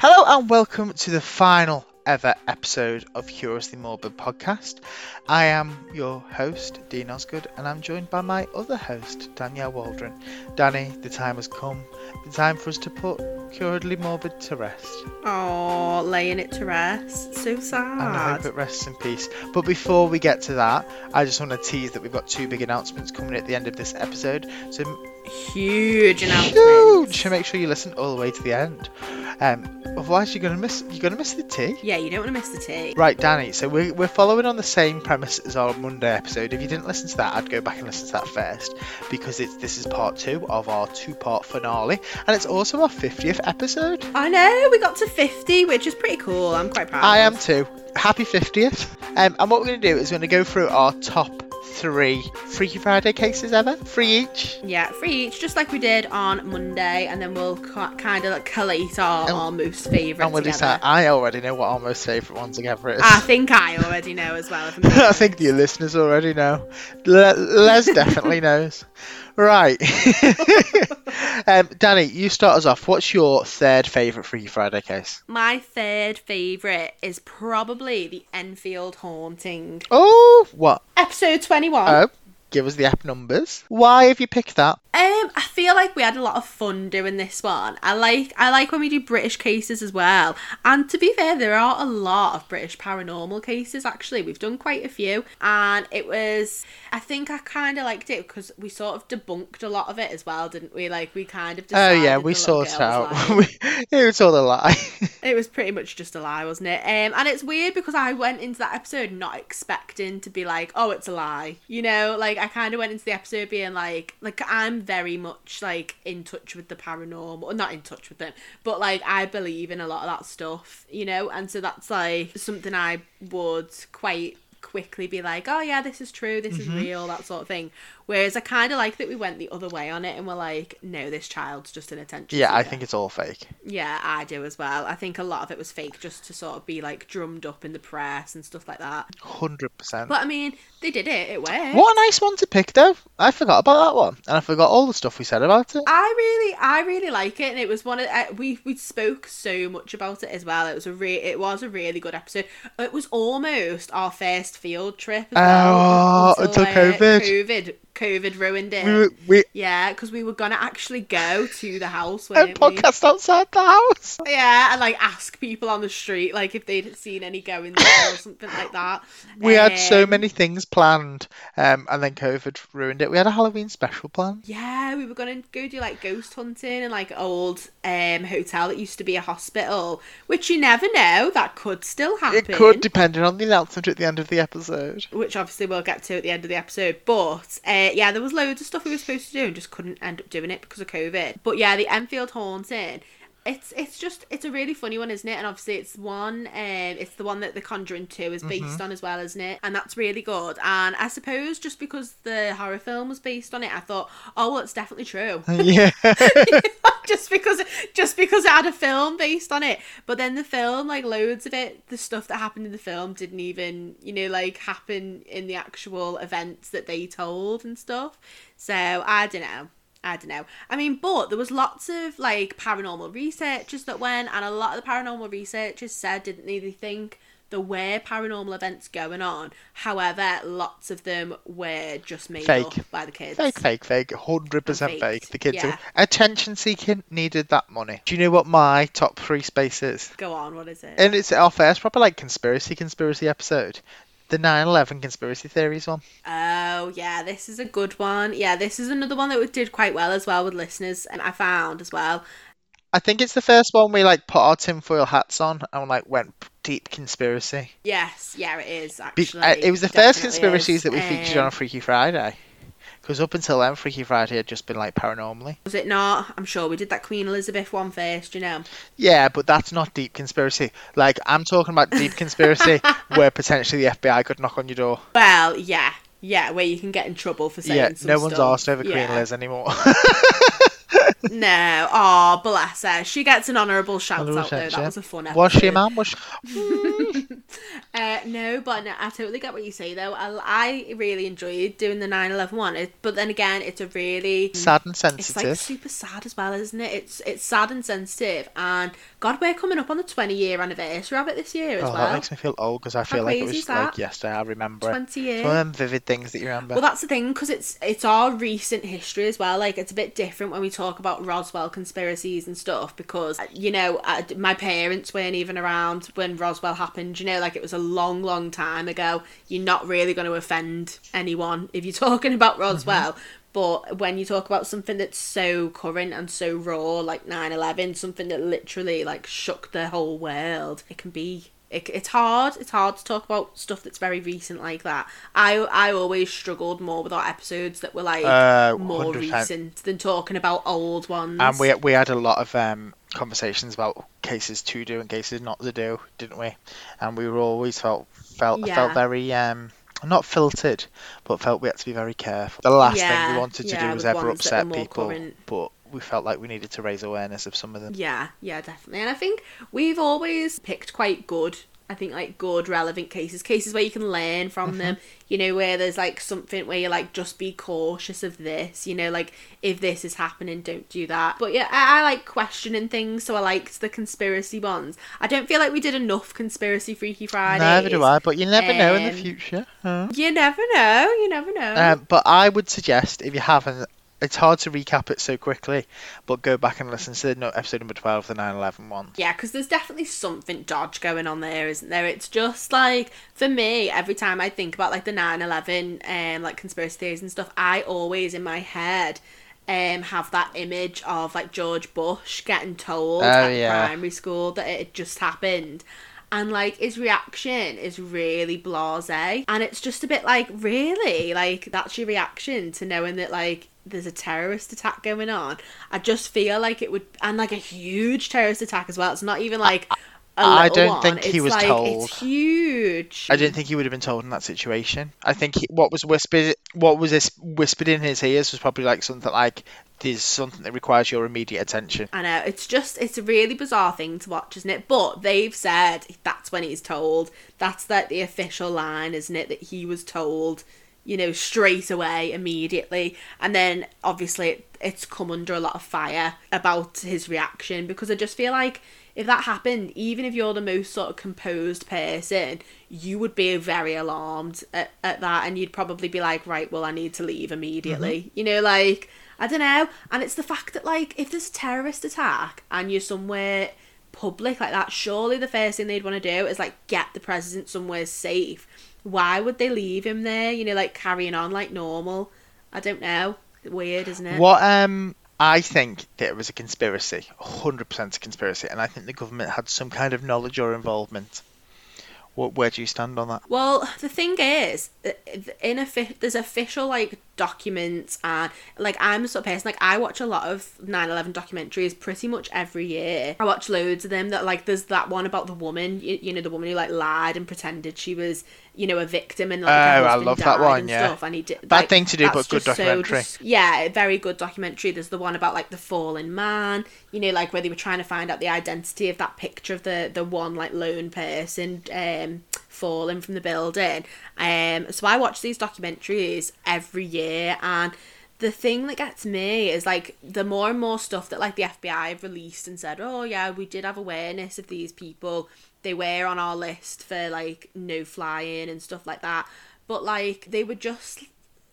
Hello and welcome to the final ever episode of Curiously Morbid podcast. I am your host, Dean Osgood, and I'm joined by my other host, Danielle Waldron. Danny, the time has come. The time for us to put Curiously Morbid to rest. Oh, laying it to rest. So sad. And I hope it rests in peace. But before we get to that, I just want to tease that we've got two big announcements coming at the end of this episode. So huge announcement. Huge! So make sure you listen all the way to the end. Um, otherwise, you're gonna miss you're gonna miss the tea. Yeah, you don't want to miss the tea. Right, Danny. So we're, we're following on the same premise as our Monday episode. If you didn't listen to that, I'd go back and listen to that first because it's this is part two of our two-part finale, and it's also our 50th episode. I know we got to 50, which is pretty cool. I'm quite proud. I am too. Happy 50th. Um, and what we're going to do is we're going to go through our top three Freaky Friday cases ever. Three each. Yeah, three each, just like we did on Monday, and then we'll ca- kind of like collate our, And- our most favourite. And we'll decide. I already know what our most favourite one together is. I think I already know as well. I'm think the listeners already know. Les definitely knows. Right. um, Danny, you start us off. What's your third favourite Freaky Friday case? My third favourite is probably the Enfield Haunting. Oh, what? Episode 21. Oh, give us the app numbers. Why have you picked that? Um, I feel like we had a lot of fun doing this one. I like I like when we do British cases as well. And to be fair, there are a lot of British paranormal cases actually. We've done quite a few, and it was I think I kind of liked it because we sort of debunked a lot of it as well, didn't we? Like we kind of Oh yeah, we sorted out. It was all a lie. It was pretty much just a lie, wasn't it? Um, and it's weird because I went into that episode not expecting to be like, oh, it's a lie. You know, like I kind of went into the episode being like, like I'm very much like in touch with the paranormal, or not in touch with them, but like I believe in a lot of that stuff, you know, and so that's like something I would quite quickly be like, oh yeah, this is true, this Mm-hmm. is real, that sort of thing. Whereas I kind of like that we went the other way on it and we're like, no, this child's just an attention. yeah, I think it's all fake. Yeah, I do as well. I think a lot of it was fake just to sort of be like drummed up in the press and stuff like that. Hundred percent. But I mean, they did it. It worked. What a nice one to pick, though. I forgot about that one, and I forgot all the stuff we said about it. I really, I really like it, and it was one of uh, we we spoke so much about it as well. It was a re- it was a really good episode. It was almost our first field trip. As well, Oh, until COVID. COVID, COVID ruined it. We, were- we yeah, because we were gonna actually go to the house. and weren't we? podcast outside the house. Yeah, and like ask people on the street like if they'd seen any going there or something like that. We had so Um, many things planned, um, and then COVID ruined it. We had a Halloween special planned. Yeah, we were gonna go do like ghost hunting in like old um hotel that used to be a hospital, which you never know that could still happen. It could, depending on the announcement at the end of the episode. which obviously we'll get to at the end of the episode. But yeah, there was loads of stuff we were supposed to do and just couldn't end up doing it because of COVID. But yeah, the Enfield haunting. It's it's just it's a really funny one, isn't it? And obviously it's one um it's the one that The Conjuring Two is based Mm-hmm. on as well, isn't it? And that's really good. And I suppose just because the horror film was based on it, I thought, oh well, it's definitely true. yeah. just because just because it had a film based on it but then the film like loads of it the stuff that happened in the film didn't even you know like happen in the actual events that they told and stuff so i don't know I don't know. I mean, but there was lots of like paranormal researchers that went, and a lot of the paranormal researchers said, didn't they? They think there were paranormal events going on. However, lots of them were just made Fake. up by the kids. Fake, fake, fake. 100% fake, fake. The kids yeah. are attention seeking, needed that money. Do you know what my top three space is? Go on, what is it? And it's our first proper like conspiracy conspiracy episode. The 9/11 conspiracy theories one. Oh yeah, this is a good one. Yeah, this is another one that we did quite well as well with listeners, and I found as well. I think it's the first one we like put our tinfoil hats on and like went deep conspiracy. Yes, yeah, it is Be- actually. uh, it was the first conspiracies is. that we featured Um, on Freaky Friday. Because up until then, Freaky Friday had just been like paranormally. Was it not? I'm sure we did that Queen Elizabeth one first. You know. Yeah, but that's not deep conspiracy. Like I'm talking about deep conspiracy, where potentially the FBI could knock on your door. Well, yeah, yeah, where you can get in trouble for saying. Yeah, some no one's stuff. asked over Queen Yeah. Liz anymore. no, oh bless her. She gets an honourable shout Honourable out though. That yeah. was a fun episode. Was she, man? Was she... Mm. Uh, no, but no, I totally get what you say though. I, I really enjoyed doing the 9/11 one, it, but then again, it's a really sad and sensitive. It's like super sad as well, isn't it? It's it's sad and sensitive, and God, we're coming up on the 20 year anniversary of it this year as well oh, that makes me feel old because I feel like it was like yesterday. I remember 20 It's years. one of them vivid things that you remember. Well, that's the thing because it's it's our recent history as well. Like it's a bit different when we talk about Roswell conspiracies and stuff because you know uh, my parents weren't even around when Roswell happened. You know, like it was a long, long time ago. You're not really going to offend anyone if you're talking about Roswell. Mm-hmm. But when you talk about something that's so current and so raw, like 9-11, something that literally like shook the whole world, it can be it, it's hard. It's hard to talk about stuff that's very recent like that. I I always struggled more with our episodes that were like Uh, more 100%. recent than talking about old ones. And we we had a lot of um, conversations about cases to do and cases not to do, didn't we? And we were always felt felt Yeah. felt very um, not filtered, but felt we had to be very careful. The last thing we wanted to yeah, do was ever ones that were upset people, current. but we felt like we needed to raise awareness of some of them. Yeah, yeah, definitely. And I think we've always picked quite good. I think like good relevant cases, cases where you can learn from Mm-hmm. them. You know, where there's like something where you're like, just be cautious of this. You know, like if this is happening, don't do that. But yeah, I, I like questioning things, so I liked the conspiracy ones. I don't feel like we did enough conspiracy Freaky Fridays. Neither do I, but you never know in the Um, future. huh? You never know. You never know. Um, but I would suggest if you haven't, it's hard to recap it so quickly, but go back and listen to no- episode number 12, the 9 11 one. Yeah, because there's definitely something dodge going on there, isn't there? It's just like for me, every time I think about like the 9/11 um like conspiracy theories and stuff, I always in my head um have that image of like George Bush getting told Oh, at yeah. primary school that it had just happened. And like his reaction is really blasé, and it's just a bit like, really, like that's your reaction to knowing that like there's a terrorist attack going on. I just feel like it would, and like a huge terrorist attack as well. It's not even like a I don't one. think he was like, told. It's huge. I didn't think he would have been told in that situation. I think he, what was whispered, what was this whispered in his ears was probably like something like, "There's something that requires your immediate attention." I know it's just it's a really bizarre thing to watch, isn't it? But they've said that's when he's told. That's like the official line, isn't it? That he was told, you know, straight away, immediately, and then obviously it, it's come under a lot of fire about his reaction because I just feel like if that happened, even if you're the most sort of composed person, you would be very alarmed at, at that, and you'd probably be like, right, well, I need to leave immediately. Mm-hmm. You know, like I don't know. And it's the fact that like if there's a terrorist attack and you're somewhere public like that, surely the first thing they'd want to do is like get the president somewhere safe. Why would they leave him there? You know, like carrying on like normal. I don't know. Weird, isn't it? What um I think that it was a conspiracy, 100% a conspiracy, and I think the government had some kind of knowledge or involvement. What, where do you stand on that? Well, the thing is, in a there's official like documents and like I'm the sort of person like I watch a lot of 9/11 documentaries pretty much every year. I watch loads of them. That like there's that one about the woman, you, you know, the woman who like lied and pretended she was you know a victim and like Oh, I love that one, yeah. stuff. And he did Bad like, thing to do, but good so documentary. dis- yeah, very good documentary. There's the one about like the fallen man, you know, like where they were trying to find out the identity of that picture of the the one like lone person um falling from the building. Um so I watch these documentaries every year and the thing that gets me is like the more and more stuff that like the FBI have released and said, oh yeah, we did have awareness of these people. They were on our list for like no flying and stuff like that. But like they were just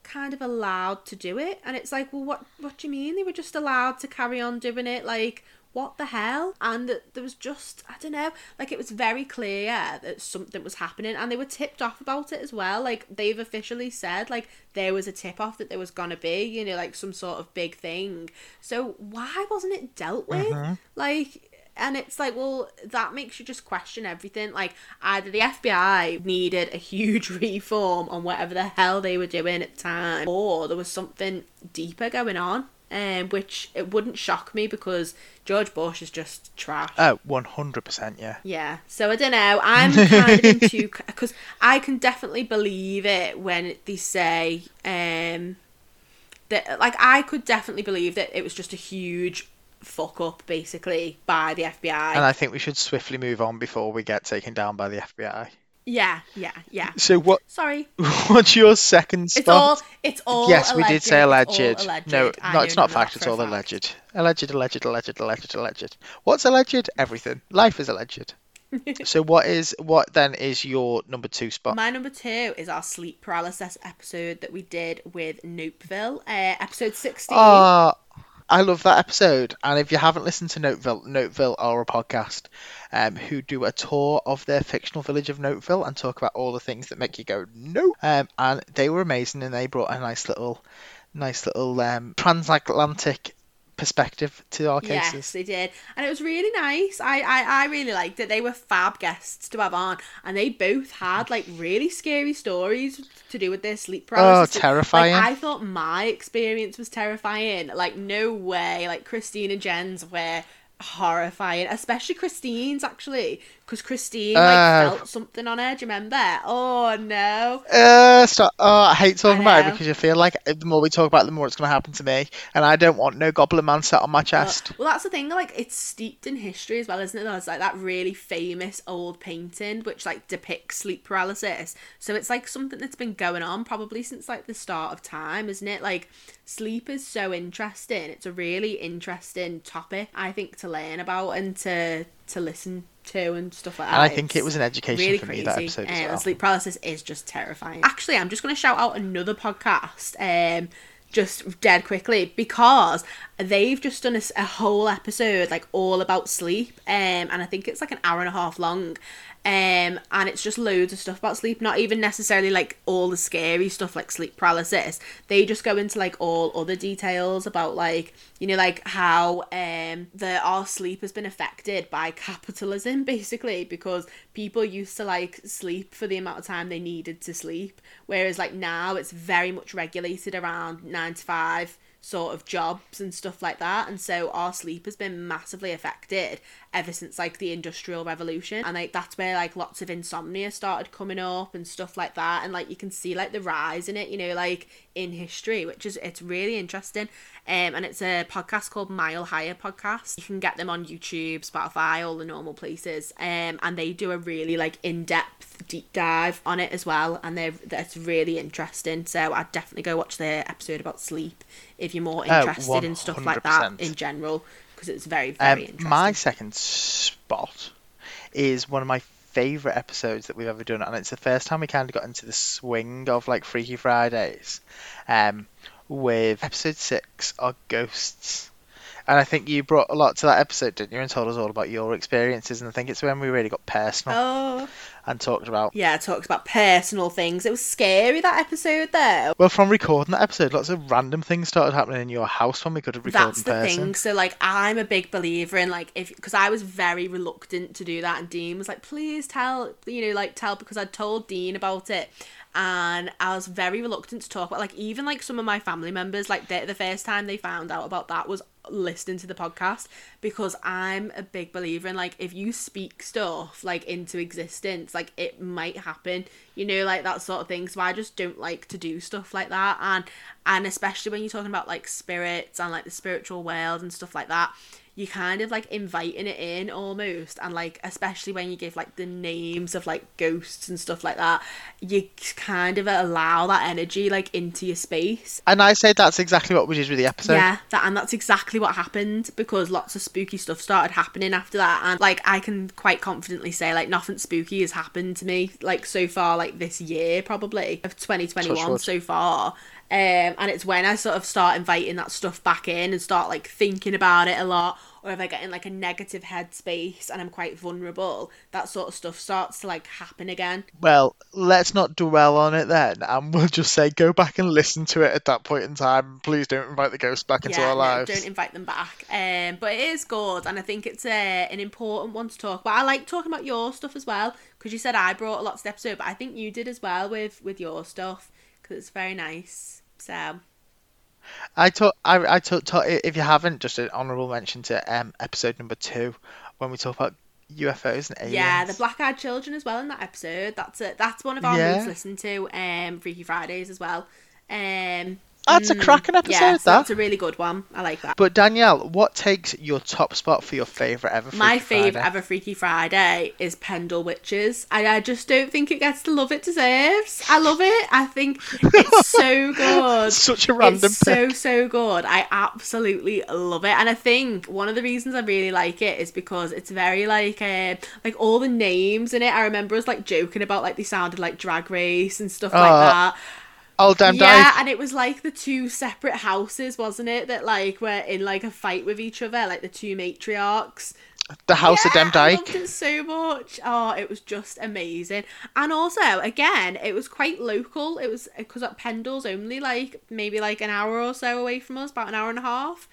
kind of allowed to do it and it's like well what what do you mean they were just allowed to carry on doing it like what the hell? And there was just i don't know like it was very clear that something was happening and they were tipped off about it as well. Like they've officially said like there was a tip off that there was gonna be you know like some sort of big thing. So why wasn't it dealt with? Mm-hmm. Like and it's like, well, that makes you just question everything. Like, either the FBI needed a huge reform on whatever the hell they were doing at the time, or there was something deeper going on. Um, which it wouldn't shock me because George Bush is just trash. Oh, 100%, yeah. Yeah, so I don't know. I'm kind of into because I can definitely believe it when they say, um, that like I could definitely believe that it was just a huge fuck up basically by the FBI. And I think we should swiftly move on before we get taken down by the FBI. Yeah, yeah, yeah. So what? Sorry. What's your second spot? It's all it's all yes, we did say alleged. alleged. It's all alleged. No, I no, it's not fact. that It's all fact. alleged. Alleged, alleged, alleged, alleged, alleged. What's alleged? Everything. Life is alleged. so what is what then is your number two spot? My number two is our sleep paralysis episode that we did with Nopeville, uh, episode 16. Ah, I love that episode. And if you haven't listened to Nopeville, Nopeville are a podcast um, who do a tour of their fictional village of Nopeville and talk about all the things that make you go no. Um, and they were amazing, and they brought a nice little, nice little um, transatlantic perspective to our cases. Yes, they did, and it was really nice. I, I I really liked it. They were fab guests to have on, and they both had like really scary stories to do with their sleep oh, paralysis. Oh, terrifying. Like, I thought my experience was terrifying. Like no way. Like Christine and Jen's were horrifying, especially Christine's actually, because Christine like Oh. felt something on her. Do you remember? Oh no. Uh, stop. Oh, I hate talking I about it because you feel like the more we talk about it, the more it's going to happen to me, and I don't want no goblin man sat on my chest. Well, that's the thing. Like, it's steeped in history as well, isn't it? There's like that really famous old painting which like depicts sleep paralysis. So it's like something that's been going on probably since like the start of time, isn't it? Like, sleep is so interesting. It's a really interesting topic, I think, to learn about and to to listen to and stuff like that. and I think it was an education really for crazy. me that episode um, well. sleep paralysis is just terrifying. Actually, I'm just going to shout out another podcast. Um, just dead quickly because they've just done a whole episode like all about sleep um and i think it's like an hour and a half long um and it's just loads of stuff about sleep not even necessarily like all the scary stuff like sleep paralysis. They just go into like all other details about like you know like how um the our sleep has been affected by capitalism basically because people used to like sleep for the amount of time they needed to sleep whereas like now it's very much regulated around 9 to 5 sort of jobs and stuff like that and so our sleep has been massively affected ever since like the industrial revolution and like that's where like lots of insomnia started coming up and stuff like that and like you can see like the rise in it you know like in history which is it's really interesting um and it's a podcast called mile higher podcast. You can get them on youtube spotify all the normal places. Um and they do a really like in-depth deep dive on it as well. And they're that's really interesting. So i'd definitely go watch their episode about sleep if you're more Oh, interested in stuff like that in general because it's very Um, very interesting. my second spot is one of my favorite episodes that we've ever done, and it's the first time we kind of got into the swing of like Freaky Fridays, um, with episode six of Ghosts. And I think you brought a lot to that episode, didn't you? And told us all about your experiences. And I think it's when we really got personal oh and talked about. yeah talks about personal things it was scary that episode though Well, from recording that episode, lots of random things started happening in your house when we could have recorded that's the person. thing so like i'm a big believer in like if because i was very reluctant to do that and dean was like please tell you know like tell because i'd told dean about it and i was very reluctant to talk about like even like some of my family members like they, the first time they found out about that was listening to the podcast because i'm a big believer in like if you speak stuff like into existence like it might happen you know like that sort of thing. So i just don't like to do stuff like that. And and especially when you're talking about like spirits and like the spiritual world and stuff like that you kind of like inviting it in almost and like especially when you give like the names of like ghosts and stuff like that you kind of allow that energy like into your space And I say that's exactly what we did with the episode. yeah, that and that's exactly what happened because lots of spooky stuff started happening after that, and like I can quite confidently say like nothing spooky has happened to me like so far like this year probably of 2021 so far. Um, and it's when I sort of start inviting that stuff back in and start like thinking about it a lot, or if I get in like a negative headspace and I'm quite vulnerable, that sort of stuff starts to like happen again. Well, let's not dwell on it then, and we'll just say go back and listen to it at that point in time. Please don't invite the ghosts back into yeah, our no, lives. don't invite them back. Um, but it is good, and I think it's uh, an important one to talk about. I like talking about your stuff as well because you said I brought a lot to the episode, but I think you did as well with with your stuff because it's very nice. So I took, I, I took, took, if you haven't, just an honourable mention to um episode number two when we talk about UFOs and aliens. yeah, the black eyed children as well in that episode. That's it. That's one of our Yeah. most listened to. Um, Freaky Fridays as well. Um, That's a cracking episode, Yeah, so that. it's a really good one. I like that. But Danielle, what takes your top spot for your favourite ever? Freaky My favourite ever Freaky Friday is Pendle Witches. I, I just don't think it gets the love it deserves. I love it. I think it's so good. Such a random It's so pick. so good. I absolutely love it, and I think one of the reasons I really like it is because it's very like uh, like all the names in it. I remember us like joking about like they sounded like Drag Race and stuff like Oh, that. Old Damn Yeah, and it was like the two separate houses, wasn't it? That like were in like a fight with each other, like the two matriarchs. The House of Yeah, Dem I loved it so much. Oh, it was just amazing. And also, again, it was quite local. It was because at Pendle's only like maybe like an hour or so away from us, about an hour and a half,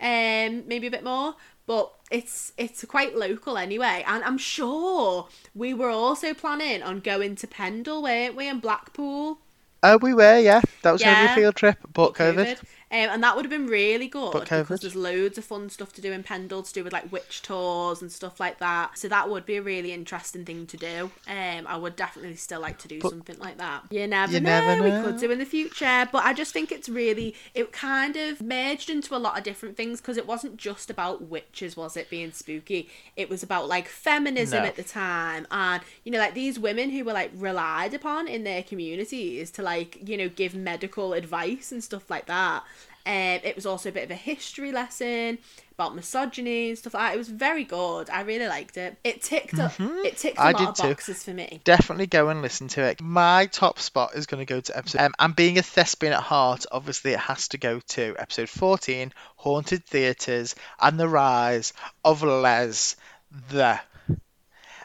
um, maybe a bit more. But it's it's quite local anyway. And I'm sure we were also planning on going to Pendle, weren't we, in Blackpool? Oh, we were, yeah. That was be a field trip, but COVID. Um, and that would have been really good But because COVID. there's loads of fun stuff to do in Pendle to do with like witch tours and stuff like that. So that would be a really interesting thing to do. Um, I would definitely still like to do But- something like that. You never You know. never We could do in the future, but I just think it's really it kind of merged into a lot of different things because it wasn't just about witches, was it being spooky? It was about like feminism No. at the time and you know like these women who were like relied upon in their communities to like you know give medical advice and stuff like that um, it was also a bit of a history lesson about misogyny and stuff like that. It was very good. I really liked it. It ticked up. It ticked a Mm-hmm. Lot of too. boxes for me. Definitely go and listen to it. My top spot is going to go to episode. Um, and being a thespian at heart, obviously it has to go to episode 14 Haunted Theatres and the Rise of Les the.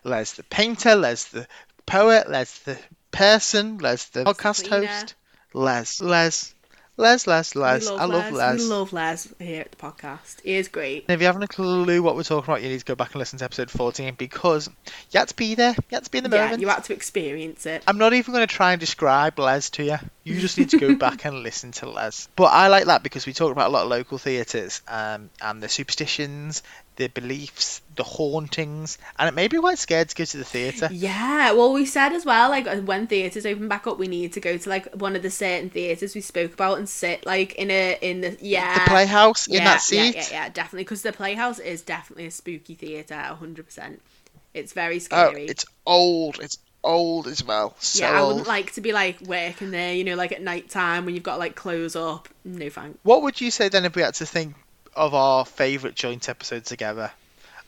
Les the painter, Les the poet, Les the person, Les the podcast host. Les, Les, Les, Les, Les. I love Les. We love Les here at the podcast. He is great. And if you haven't a clue what we're talking about, you need to go back and listen to episode 14 because you had to be there. You had to be in the Yeah, moment. you had to experience it. I'm not even going to try and describe Les to you. You just need to go back and listen to Les. But I like that because we talk about a lot of local theatres um, and the superstitions, the beliefs, the hauntings, and it made me quite scared to go to the theatre. Yeah, well, we said as well, like uh, when theatres open back up, we need to go to like one of the certain theatres we spoke about and sit like in a in the yeah The Playhouse in yeah, that seat. Yeah, yeah, yeah, definitely. Because the Playhouse is definitely a spooky theatre, hundred percent. It's very oh, scary. Oh, it's old. It's old as well. So yeah, I wouldn't like to be like working there, you know, like at night time when you've got like clothes up. No thanks. What would you say then if we had to think of our favourite joint episode together?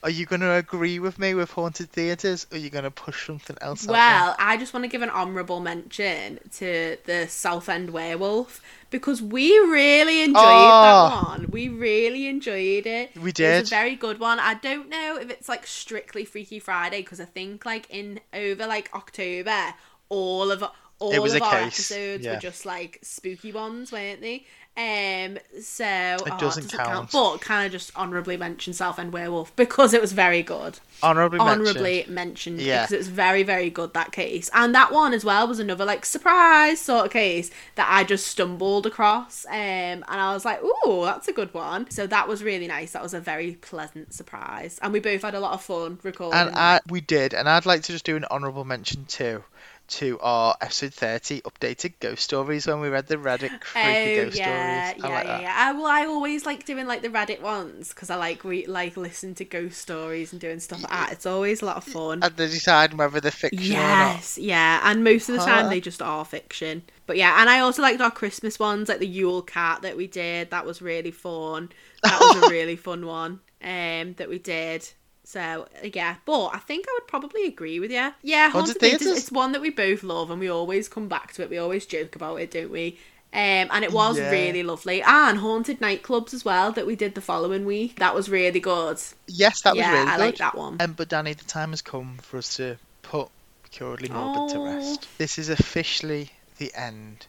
Are you going to agree with me with Haunted Theatres, or are you going to push something else out? Well, I just want to give an honourable mention to the Southend Werewolf because we really enjoyed Oh. that ah. one. We really enjoyed it. We It did. was a very good one. I don't know if it's like strictly Freaky Friday because I think like in over like October, all of all It of our case, episodes yeah. were just like spooky ones, weren't they? Um, so it doesn't count. but kind of just honourably mention Southend Werewolf? Because it was very good. Honourably mentioned. honorably mentioned Yeah. because it's very very good that case. And that one as well was another like surprise sort of case that i just stumbled across. Um and i was like ooh that's a good one. So that was really nice. That was a very pleasant surprise. And we both had a lot of fun recording And I, we did, and I'd like to just do an honourable mention too to our episode 30 updated ghost stories when we read the Reddit Oh creepy ghost yeah, stories. I yeah, like yeah, that. yeah. I, well, I always like doing like the Reddit ones because I like re- like listen to ghost stories and doing stuff like that. It's always a lot of fun. And they decide whether they're fiction or not. Yes, yeah, and most of the time Huh. they just are fiction. But yeah, and I also liked our Christmas ones, like the Yule Cat that we did. That was really fun. That was a really fun one um, that we did. So yeah, but I think I would probably agree with you. Yeah, Haunted Theatres, Theatres? it's one that we both love, and we always come back to it. We always joke about it, don't we? Um, and it was Yeah. really lovely. And haunted nightclubs as well that we did the following week. That was really good. Yes, that was yeah, really I good. like that one. Um, but Danny, the time has come for us to put Curedly Morbid to Oh. rest. This is officially the end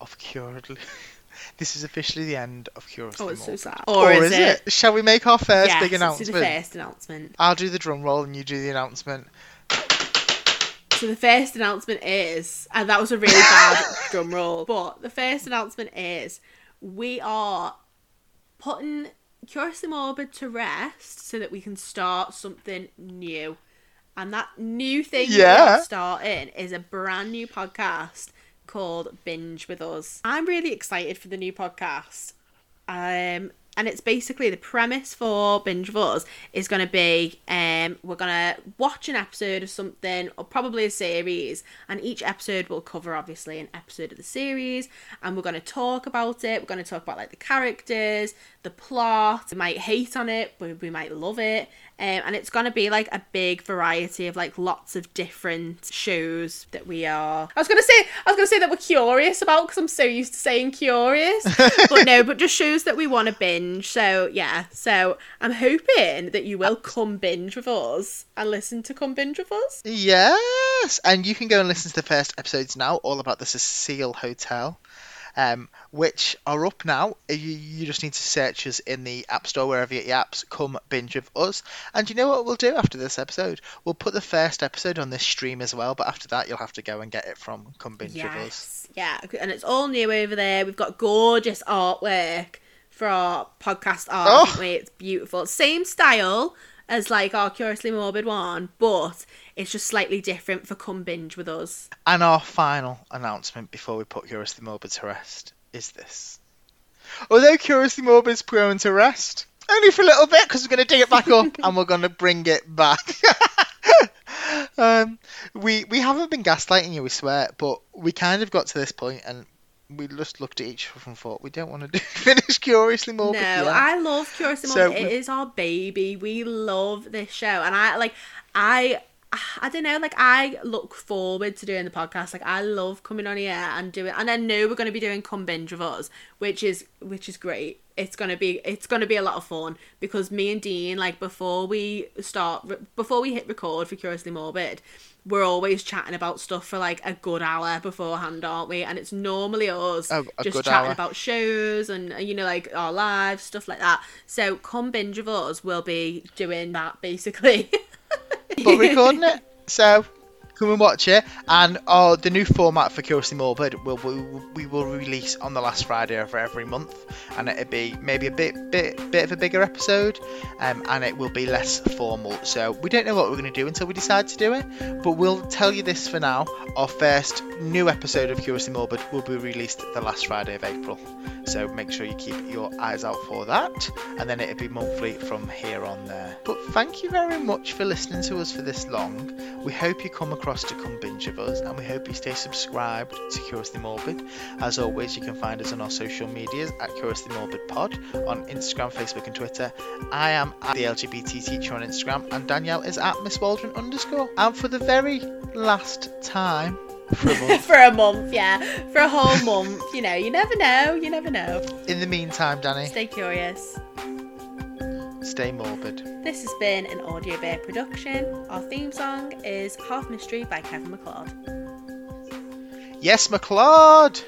of Curedly. this is officially the end of Curiously Oh, it's so sad. Or, is it? Shall we make our first yes, big let's do announcement? the first announcement. I'll do the drum roll and you do the announcement. So the first announcement is, and that was a really bad drum roll, but the first announcement is we are putting Curiously Morbid to rest so that we can start something new. And that new thing Yeah. we're starting is a brand new podcast called Binge with Us. I'm really excited for the new podcast. Um, and it's basically the premise for Binge with Us is going to be um, we're going to watch an episode of something or probably a series, and each episode will cover obviously an episode of the series, and we're going to talk about it. We're going to talk about like the characters, the plot. We might hate on it, but we might love it. Um, and it's going to be like a big variety of like lots of different shows that we are. I was going to say I was going to say that we're curious about because I'm so used to saying curious, but no, but just shows that we want to binge. So yeah, so I'm hoping that you will come binge with us and listen to come binge with us. Yes, and you can go and listen to the first episodes now, all about the Cecil Hotel um, which are up now. You, you just need to search us in the App Store, wherever you get your apps, come binge with us. And you know what we'll do after this episode? We'll put the first episode on this stream as well, but after that, you'll have to go and get it from Come Binge yes. with Us. Yeah, and it's all new over there. We've got gorgeous artwork for our podcast art, oh. It's beautiful. Same style as like our Curiously Morbid one, but it's just slightly different for Come Binge with us. And our final announcement before we put Curiously Morbid to rest is this. Although Curiously Morbid's going to rest, only for a little bit because we're going to dig it back up and we're going to bring it back. um, we we haven't been gaslighting you, we swear, but we kind of got to this point and we just looked at each other and thought we don't want to do finish Curiously Morbid. No. I love Curiously Morbid. So it is our baby. We love this show, and I like I. I don't know, like I look forward to doing the podcast. Like I love coming on here and doing, and I know we're going to be doing come binge with us, which is which is great. It's gonna be it's gonna be a lot of fun because me and Dean, like before we start, before we hit record for Curiously Morbid, we're always chatting about stuff for like a good hour beforehand, aren't we? And it's normally us oh, just chatting hour. about shows and you know like our lives, stuff like that. So come binge of us will be doing that basically. but recording it. So come and watch it. And oh, the new format for Curiously Morbid will we, we will release on the last Friday of every month, and it'll be maybe a bit bit bit of a bigger episode, um, and it will be less formal. So we don't know what we're going to do until we decide to do it, but we'll tell you this for now. Our first new episode of Curiously Morbid will be released the last Friday of April. So make sure you keep your eyes out for that, and then it'll be monthly from here on there. But thank you very much for listening to us for this long. We hope you come across to come binge with us, and we hope you stay subscribed to Curiously Morbid. As always, you can find us on our social medias at Curiously Morbid Pod on Instagram, Facebook, and Twitter. I am at the LGBT teacher on Instagram, and Danielle is at Miss Waldron underscore. And for the very last time, for a month. for a month, yeah. For a whole month. You know, you never know. You never know. In the meantime, Danny. Stay curious. Stay morbid. This has been an Audio Bear production. Our theme song is Half Mystery by Kevin MacLeod. Yes, MacLeod!